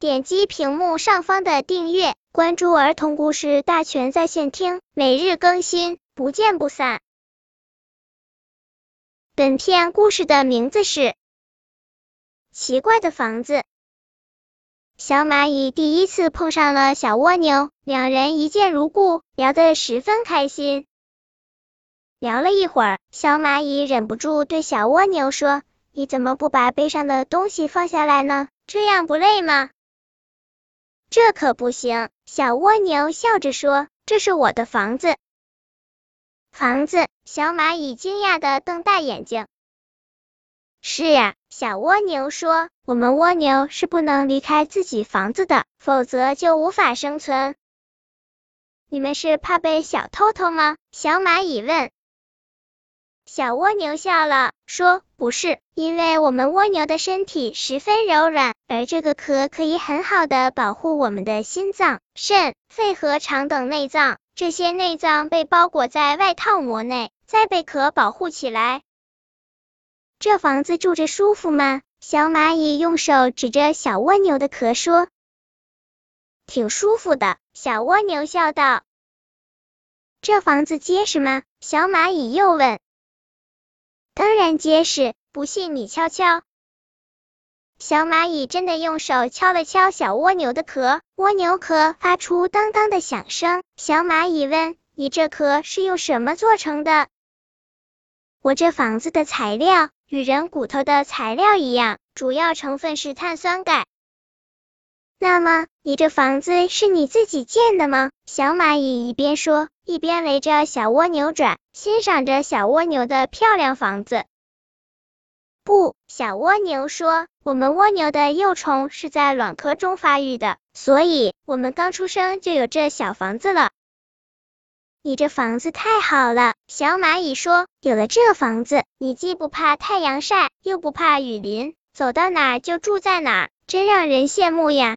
点击屏幕上方的订阅，关注儿童故事大全在线听，每日更新，不见不散。本片故事的名字是《奇怪的房子》。小蚂蚁第一次碰上了小蜗牛，两人一见如故，聊得十分开心。聊了一会儿，小蚂蚁忍不住对小蜗牛说：“你怎么不把背上的东西放下来呢？这样不累吗？”“这可不行。”小蜗牛笑着说：“这是我的房子。”房子？小蚂蚁惊讶的瞪大眼睛。“是呀。”小蜗牛说：“我们蜗牛是不能离开自己房子的，否则就无法生存。”“你们是怕被小偷偷吗？”小蚂蚁问。小蜗牛笑了，说：“不是，因为我们蜗牛的身体十分柔软，而这个壳可以很好的保护我们的心脏、肾、肺和肠等内脏。这些内脏被包裹在外套膜内，再被壳保护起来。这房子住着舒服吗？”小蚂蚁用手指着小蜗牛的壳说：“挺舒服的。”小蜗牛笑道。“这房子结实吗？”小蚂蚁又问。当然结实，不信你敲敲。小蚂蚁真的用手敲了敲小蜗牛的壳，蜗牛壳发出当当的响声。小蚂蚁问：“你这壳是用什么做成的？”我这房子的材料与人骨头的材料一样，主要成分是碳酸钙。那么，你这房子是你自己建的吗？小蚂蚁一边说，一边围着小蜗牛转，欣赏着小蜗牛的漂亮房子。不，小蜗牛说，我们蜗牛的幼虫是在卵壳中发育的，所以我们刚出生就有这小房子了。你这房子太好了，小蚂蚁说，有了这房子，你既不怕太阳晒，又不怕雨淋，走到哪儿就住在哪儿，真让人羡慕呀。